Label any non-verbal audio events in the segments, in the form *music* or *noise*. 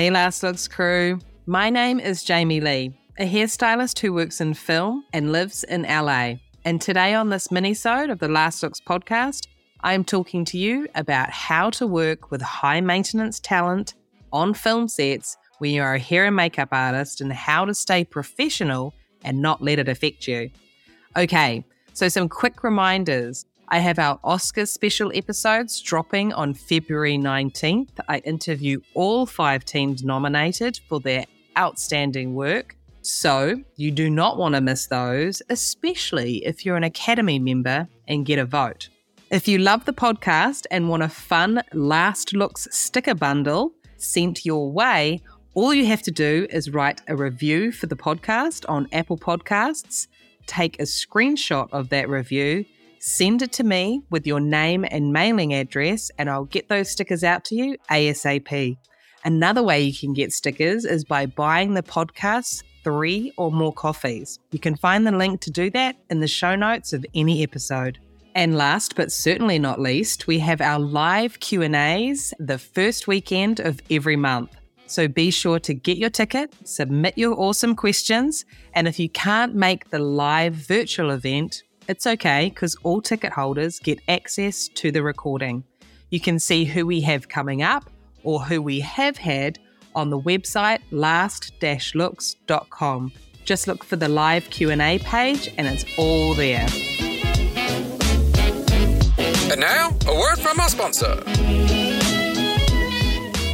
Hey, Last Looks crew. My name is Jamie Lee, a hairstylist who works in film and lives in LA. And today on this mini-sode of the Last Looks podcast, I am talking to you about how to work with high maintenance talent on film sets when you are a hair and makeup artist and how to stay professional and not let it affect you. Okay, so some quick reminders. I have our Oscar special episodes dropping on February 19th. I interview all five teams nominated for their outstanding work. So you do not want to miss those, especially if you're an Academy member and get a vote. If you love the podcast and want a fun Last Looks sticker bundle sent your way, all you have to do is write a review for the podcast on Apple Podcasts, take a screenshot of that review Send it to me with your name and mailing address, and I'll get those stickers out to you ASAP. Another way you can get stickers is by buying the podcast three or more coffees. You can find the link to do that in the show notes of any episode. And last but certainly not least, we have our live Q&As the first weekend of every month. So be sure to get your ticket, submit your awesome questions, and if you can't make the live virtual event, it's okay because all ticket holders get access to the recording. You can see who we have coming up or who we have had on the website last-looks.com. Just look for the live Q&A page and it's all there. And now, a word from our sponsor.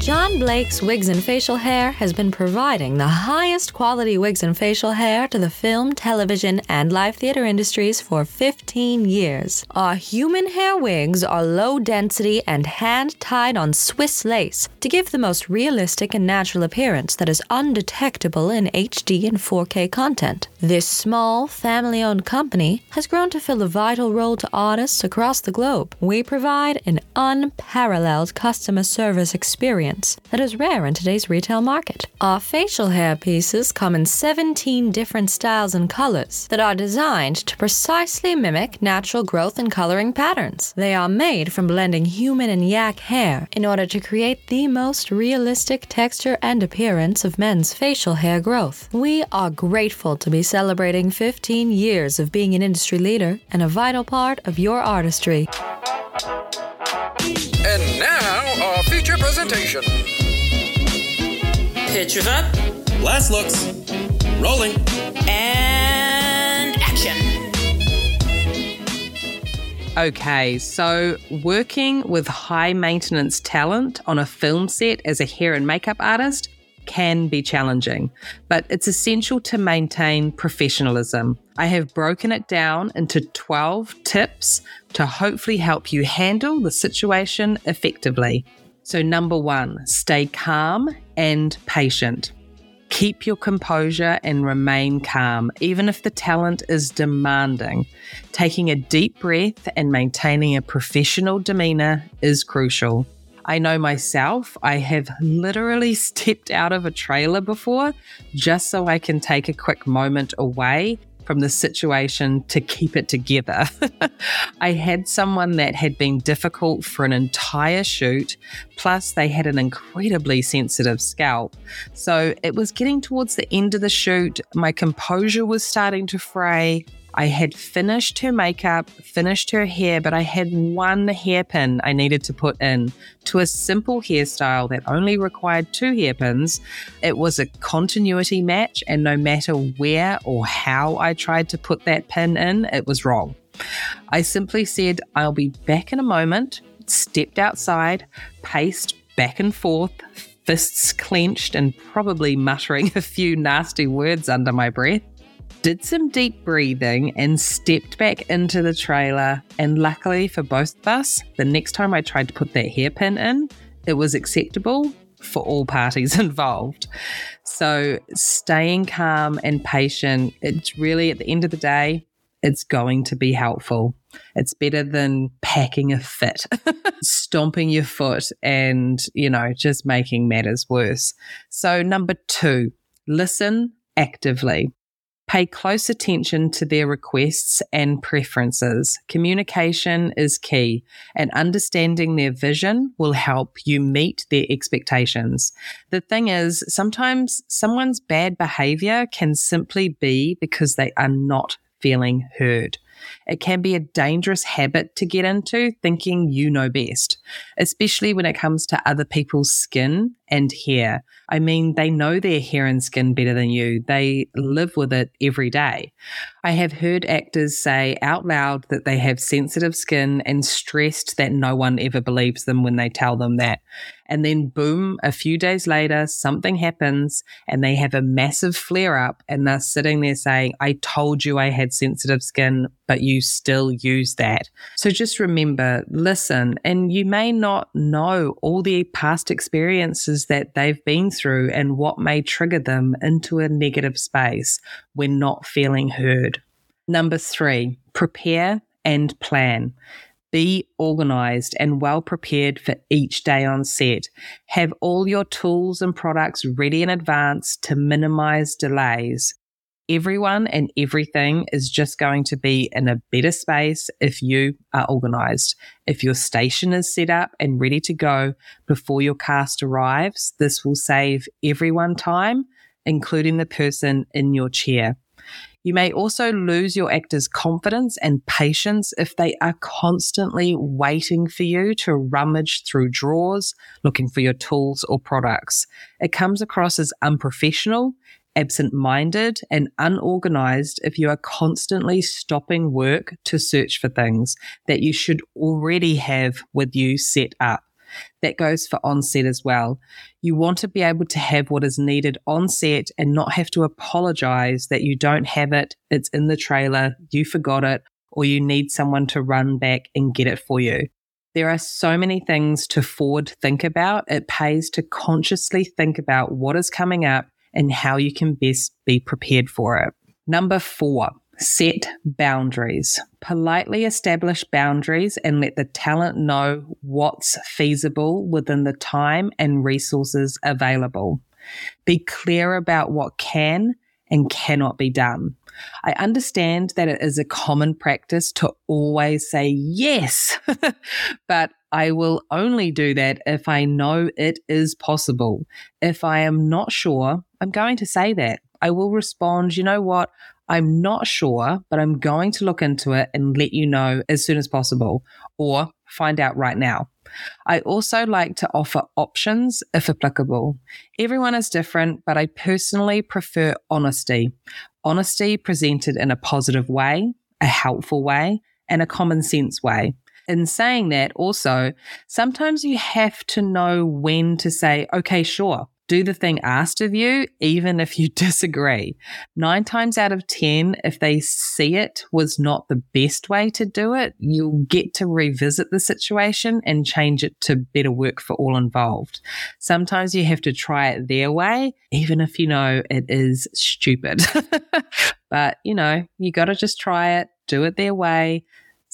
John Blake's Wigs and Facial Hair has been providing the highest quality wigs and facial hair to the film, television, and live theater industries for 15 years. Our human hair wigs are low density and hand tied on Swiss lace to give the most realistic and natural appearance that is undetectable in HD and 4K content. This small, family owned company has grown to fill a vital role to artists across the globe. We provide an unparalleled customer service experience that is rare in today's retail market. Our facial hair pieces come in 17 different styles and colors that are designed to precisely mimic natural growth and coloring patterns. They are made from blending human and yak hair in order to create the most realistic texture and appearance of men's facial hair growth. We are grateful to be celebrating 15 years of being an industry leader and a vital part of your artistry. And now, our feature presentation. Pictures up. Last looks. Rolling. And Okay, so working with high maintenance talent on a film set as a hair and makeup artist can be challenging, but it's essential to maintain professionalism. I have broken it down into 12 tips to hopefully help you handle the situation effectively. So, number one, stay calm and patient. Keep your composure and remain calm, even if the talent is demanding. Taking a deep breath and maintaining a professional demeanor is crucial. I know myself, I have literally *laughs* stepped out of a trailer before just so I can take a quick moment away from the situation to keep it together. *laughs* I had someone that had been difficult for an entire shoot, plus, they had an incredibly sensitive scalp. So it was getting towards the end of the shoot. My composure was starting to fray. I had finished her makeup, finished her hair, but I had one hairpin I needed to put in to a simple hairstyle that only required two hairpins. It was a continuity match, and no matter where or how I tried to put that pin in, it was wrong. I simply said, I'll be back in a moment, stepped outside, paced back and forth, fists clenched, and probably muttering *laughs* a few nasty words under my breath did some deep breathing and stepped back into the trailer. And luckily for both of us, the next time I tried to put that hairpin in, it was acceptable for all parties *laughs* involved. So staying calm and patient, it's really at the end of the day, it's going to be helpful. It's better than packing a fit, *laughs* stomping your foot and, you know, just making matters worse. So, number two, listen actively. Pay close attention to their requests and preferences. Communication is key, and understanding their vision will help you meet their expectations. The thing is, sometimes someone's bad behavior can simply be because they are not feeling heard. It can be a dangerous habit to get into thinking you know best, especially when it comes to other people's skin and hair. I mean, they know their hair and skin better than you. They live with it every day. I have heard actors say out loud that they have sensitive skin and stressed that no one ever believes them when they tell them that. And then, boom, a few days later, something happens and they have a massive flare up and they're sitting there saying, I told you I had sensitive skin, but you still use that. So just remember, listen, and you may not know all the past experiences that they've been through and what may trigger them into a negative space when not feeling heard. Number three, prepare and plan. Be organized and well prepared for each day on set. Have all your tools and products ready in advance to minimize delays everyone and everything is just going to be in a better space if you are organized. If your station is set up and ready to go before your cast arrives, this will save everyone time, including the person in your chair. You may also lose your actor's confidence and patience if they are constantly waiting for you to rummage through drawers looking for your tools or products. It comes across as unprofessional absent minded and unorganized if you are constantly stopping work to search for things that you should already have with you set up. That goes for on set as well. You want to be able to have what is needed on set and not have to apologize that you don't have it, it's in the trailer, you forgot it, or you need someone to run back and get it for you. There are so many things to forward think about. It pays to consciously think about what is coming up and how you can best be prepared for it. Number four, set boundaries. Politely establish boundaries and let the talent know what's feasible within the time and resources available. Be clear about what can and cannot be done. I understand that it is a common practice to always say yes, *laughs* but I will only do that if I know it is possible. If I am not sure, I'm going to say that. I will respond, you know what? I'm not sure, but I'm going to look into it and let you know as soon as possible or find out right now. I also like to offer options if applicable. Everyone is different, but I personally prefer honesty. Honesty presented in a positive way, a helpful way, and a common sense way. In saying that, also, sometimes you have to know when to say, okay, sure, do the thing asked of you, even if you *laughs* disagree. Nine times out of 10, if they see it was not the best way to do it, you'll get to revisit the situation and change it to better work for all involved. Sometimes you have to try it their way, even if you know it is stupid. *laughs* but, you know, you got to just try it, do it their way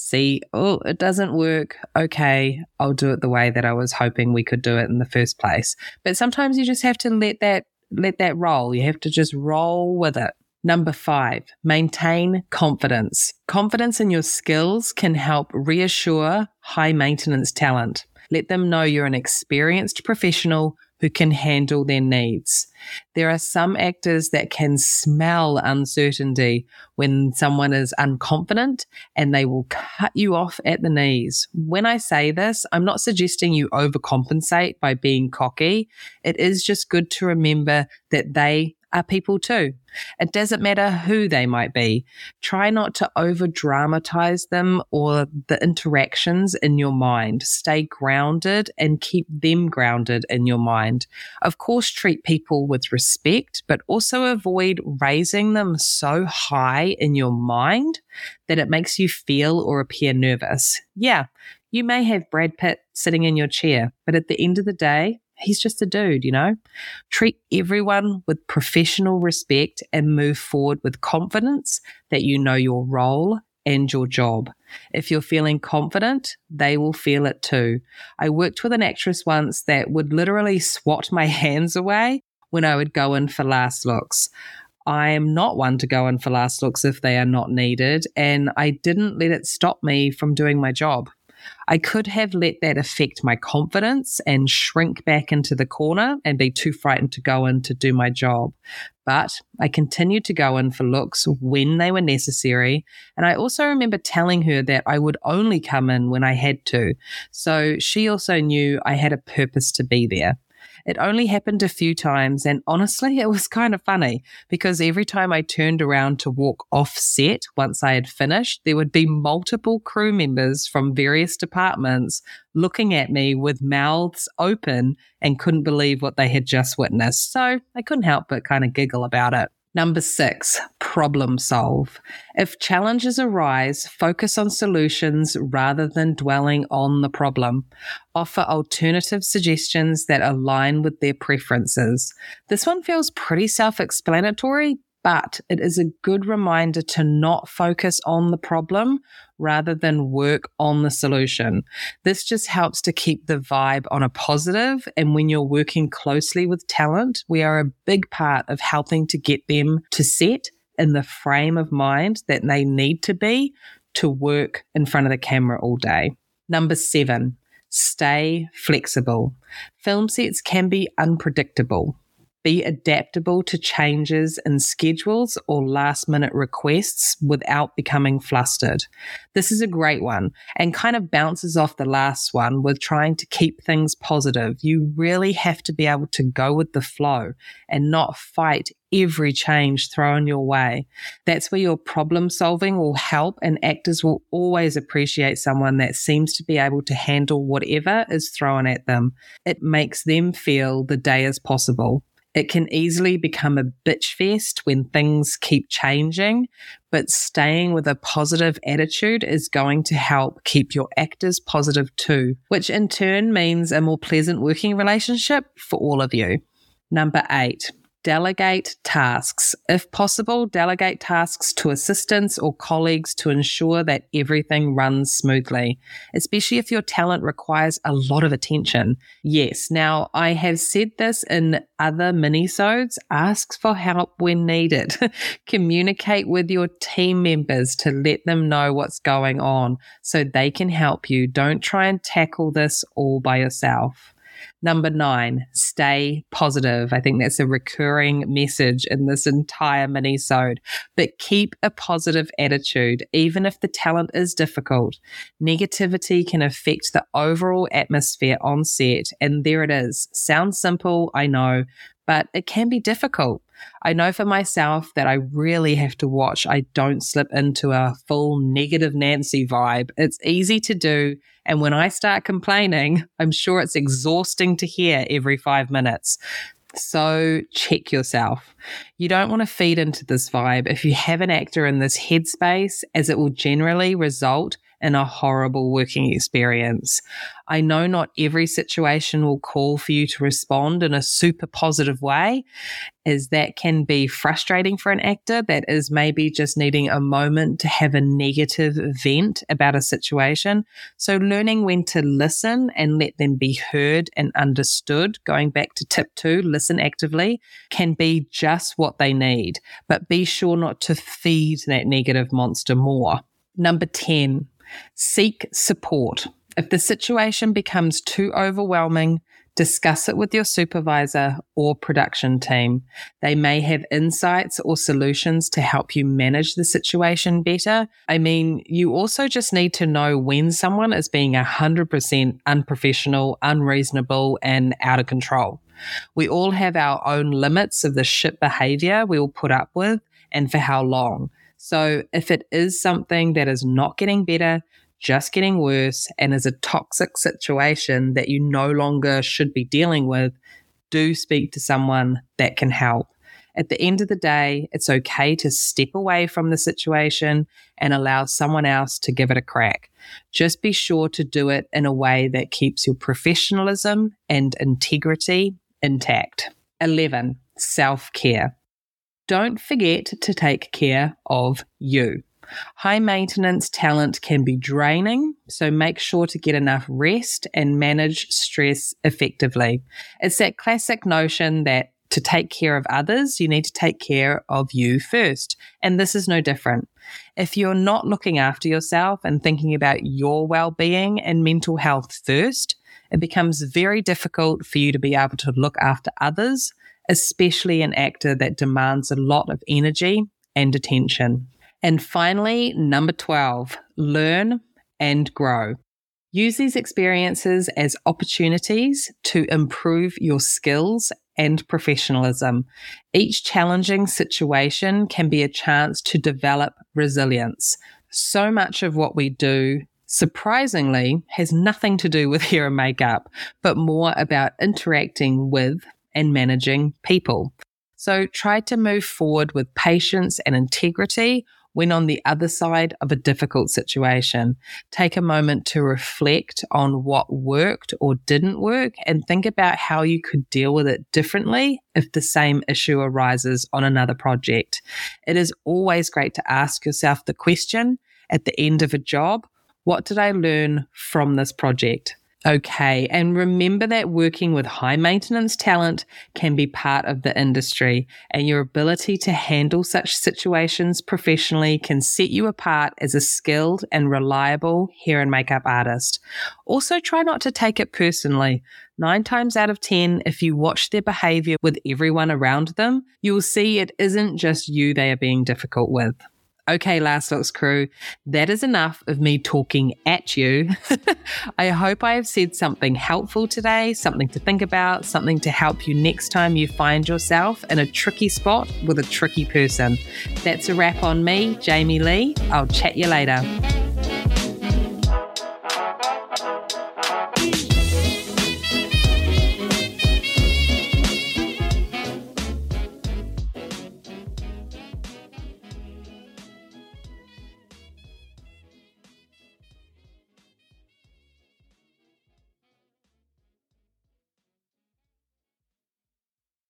see, oh, it doesn't work. Okay, I'll do it the way that I was hoping we could do it in the first place. But sometimes you just have to let that let that roll. You have to just roll with it. Number five, maintain confidence. Confidence in your skills can help reassure high maintenance talent. Let them know you're an experienced professional who can handle their needs. There are some actors that can smell uncertainty when someone is unconfident and they will cut you off at the knees. When I say this, I'm not suggesting you overcompensate by being cocky. It is just good to remember that they are people too. It doesn't matter who they might be. Try not to over dramatize them or the interactions in your mind. Stay grounded and keep them grounded in your mind. Of course, treat people with respect, but also avoid raising them so high in your mind that it makes you feel or appear nervous. Yeah, you may have Brad Pitt sitting in your chair, but at the end of the day, he's just a dude, you know? Treat everyone with professional respect and move forward with confidence that you know your role and your job. If you're feeling confident, they will feel it too. I worked with an actress once that would literally swat my *laughs* hands away when I would go in for last looks. I am not one to go in for last looks if they are not needed, and I didn't let it stop me from doing my job. I could have let that affect my confidence and shrink back into the corner and be too frightened to go in to do my job. But I continued to go in for looks when they were necessary. And I also remember telling her that I would only come in when I had to. So she also knew I had a purpose to be there. It only happened a few times, and honestly, it was kind of funny because every time I turned around to walk off set once I had finished, there would be multiple crew members from various departments looking at me with mouths open and couldn't believe what they had just witnessed. So I couldn't help but kind of giggle about it. Number six, problem solve. If challenges arise, focus on solutions rather than dwelling on the problem. Offer alternative suggestions that align with their preferences. This one feels pretty self explanatory, but it is a good reminder to not focus on the problem rather than work on the solution. This just helps to keep the vibe on a positive. And when you're working closely with talent, we are a big part of helping to get them to set in the frame of mind that they need to be to work in front of the camera all day. Number seven, stay flexible. Film sets can be unpredictable. Be adaptable to changes in schedules or last minute requests without becoming flustered. This is a great one and kind of bounces off the last one with trying to keep things positive. You really have to be able to go with the flow and not fight every change thrown your way. That's where your problem solving will help, and actors will always appreciate someone that seems to be able to handle whatever is thrown at them. It makes them feel the day is possible. It can easily become a bitch fest when things keep changing, but staying with a positive attitude is going to help keep your actors positive too, which in turn means a more pleasant working relationship for all of you. Number eight, delegate tasks. If possible, delegate tasks to assistants or colleagues to ensure that everything runs smoothly, especially if your talent requires a lot of attention. Yes, now I have said this in other minisodes, ask for help when needed. *laughs* Communicate with your team members to let them know what's going on so they can help you. Don't try and tackle this all by yourself. Number nine, stay positive. I think that's a recurring message in this entire mini-sode. But keep a positive attitude, even if the talent is difficult. Negativity can affect the overall atmosphere on set. And there it is. Sounds simple, I know, but it can be difficult. I know for myself that I really have to watch I don't slip into a full negative Nancy vibe. It's easy to do. And when I start complaining, I'm sure it's exhausting to hear every five minutes. So check yourself. You don't want to feed into this vibe if you have an actor in this headspace, as it will generally result in a horrible working experience. I know not every situation will call for you to respond in a super positive way, as that can be frustrating for an actor that is maybe just needing a moment to have a negative vent about a situation. So, learning when to listen and let them be heard and understood, going back to tip two, listen actively, can be just what they need. But be sure not to feed that negative monster more. Number 10, Seek support. If the situation becomes too overwhelming, discuss it with your supervisor or production team. They may have insights or solutions to help you manage the situation better. I mean, you also just need to know when someone is being 100% unprofessional, unreasonable, and out of control. We all have our own limits of the shit behavior we will put up with and for how long. So if it is something that is not getting better, just getting worse, and is a toxic situation that you no longer should be dealing with, do speak to someone that can help. At the end of the day, it's okay to step away from the situation and allow someone else to give it a crack. Just be sure to do it in a way that keeps your professionalism and integrity intact. 11. Self care don't forget to take care of you. High maintenance talent can be draining, so make sure to get enough rest and manage stress effectively. It's that classic notion that to take care of others, you need to take care of you first. And this is no different. If you're not looking after yourself and thinking about your well being and mental health first, it becomes very difficult for you to be able to look after others, especially an actor that demands a lot of energy and attention. And finally, number 12, learn and grow. Use these experiences as opportunities to improve your skills and professionalism. Each challenging situation can be a chance to develop resilience. So much of what we do, surprisingly, has nothing to do with *laughs* hair and makeup, but more about interacting with and managing people. So try to move forward with patience and integrity when on the other side of a difficult situation. Take a moment to reflect on what worked or didn't work and think about how you could deal with it differently if the same issue arises on another project. It is always great to ask yourself the question at the end of a job what did I learn from this project? Okay. And remember that working with high maintenance talent can be part of the industry, and your ability to handle such situations professionally can set you apart as a skilled and reliable hair and makeup artist. Also, try not to take it personally. Nine times out of 10, if you watch their behavior with everyone around them, you will see it isn't just you they are being difficult with. Okay, Last Looks crew, that is enough of me talking at you. *laughs* I hope I have said something helpful today, something to think about, something to help you next time you find yourself in a tricky spot with a tricky person. That's a wrap on me, Jamie Lee. I'll chat you later.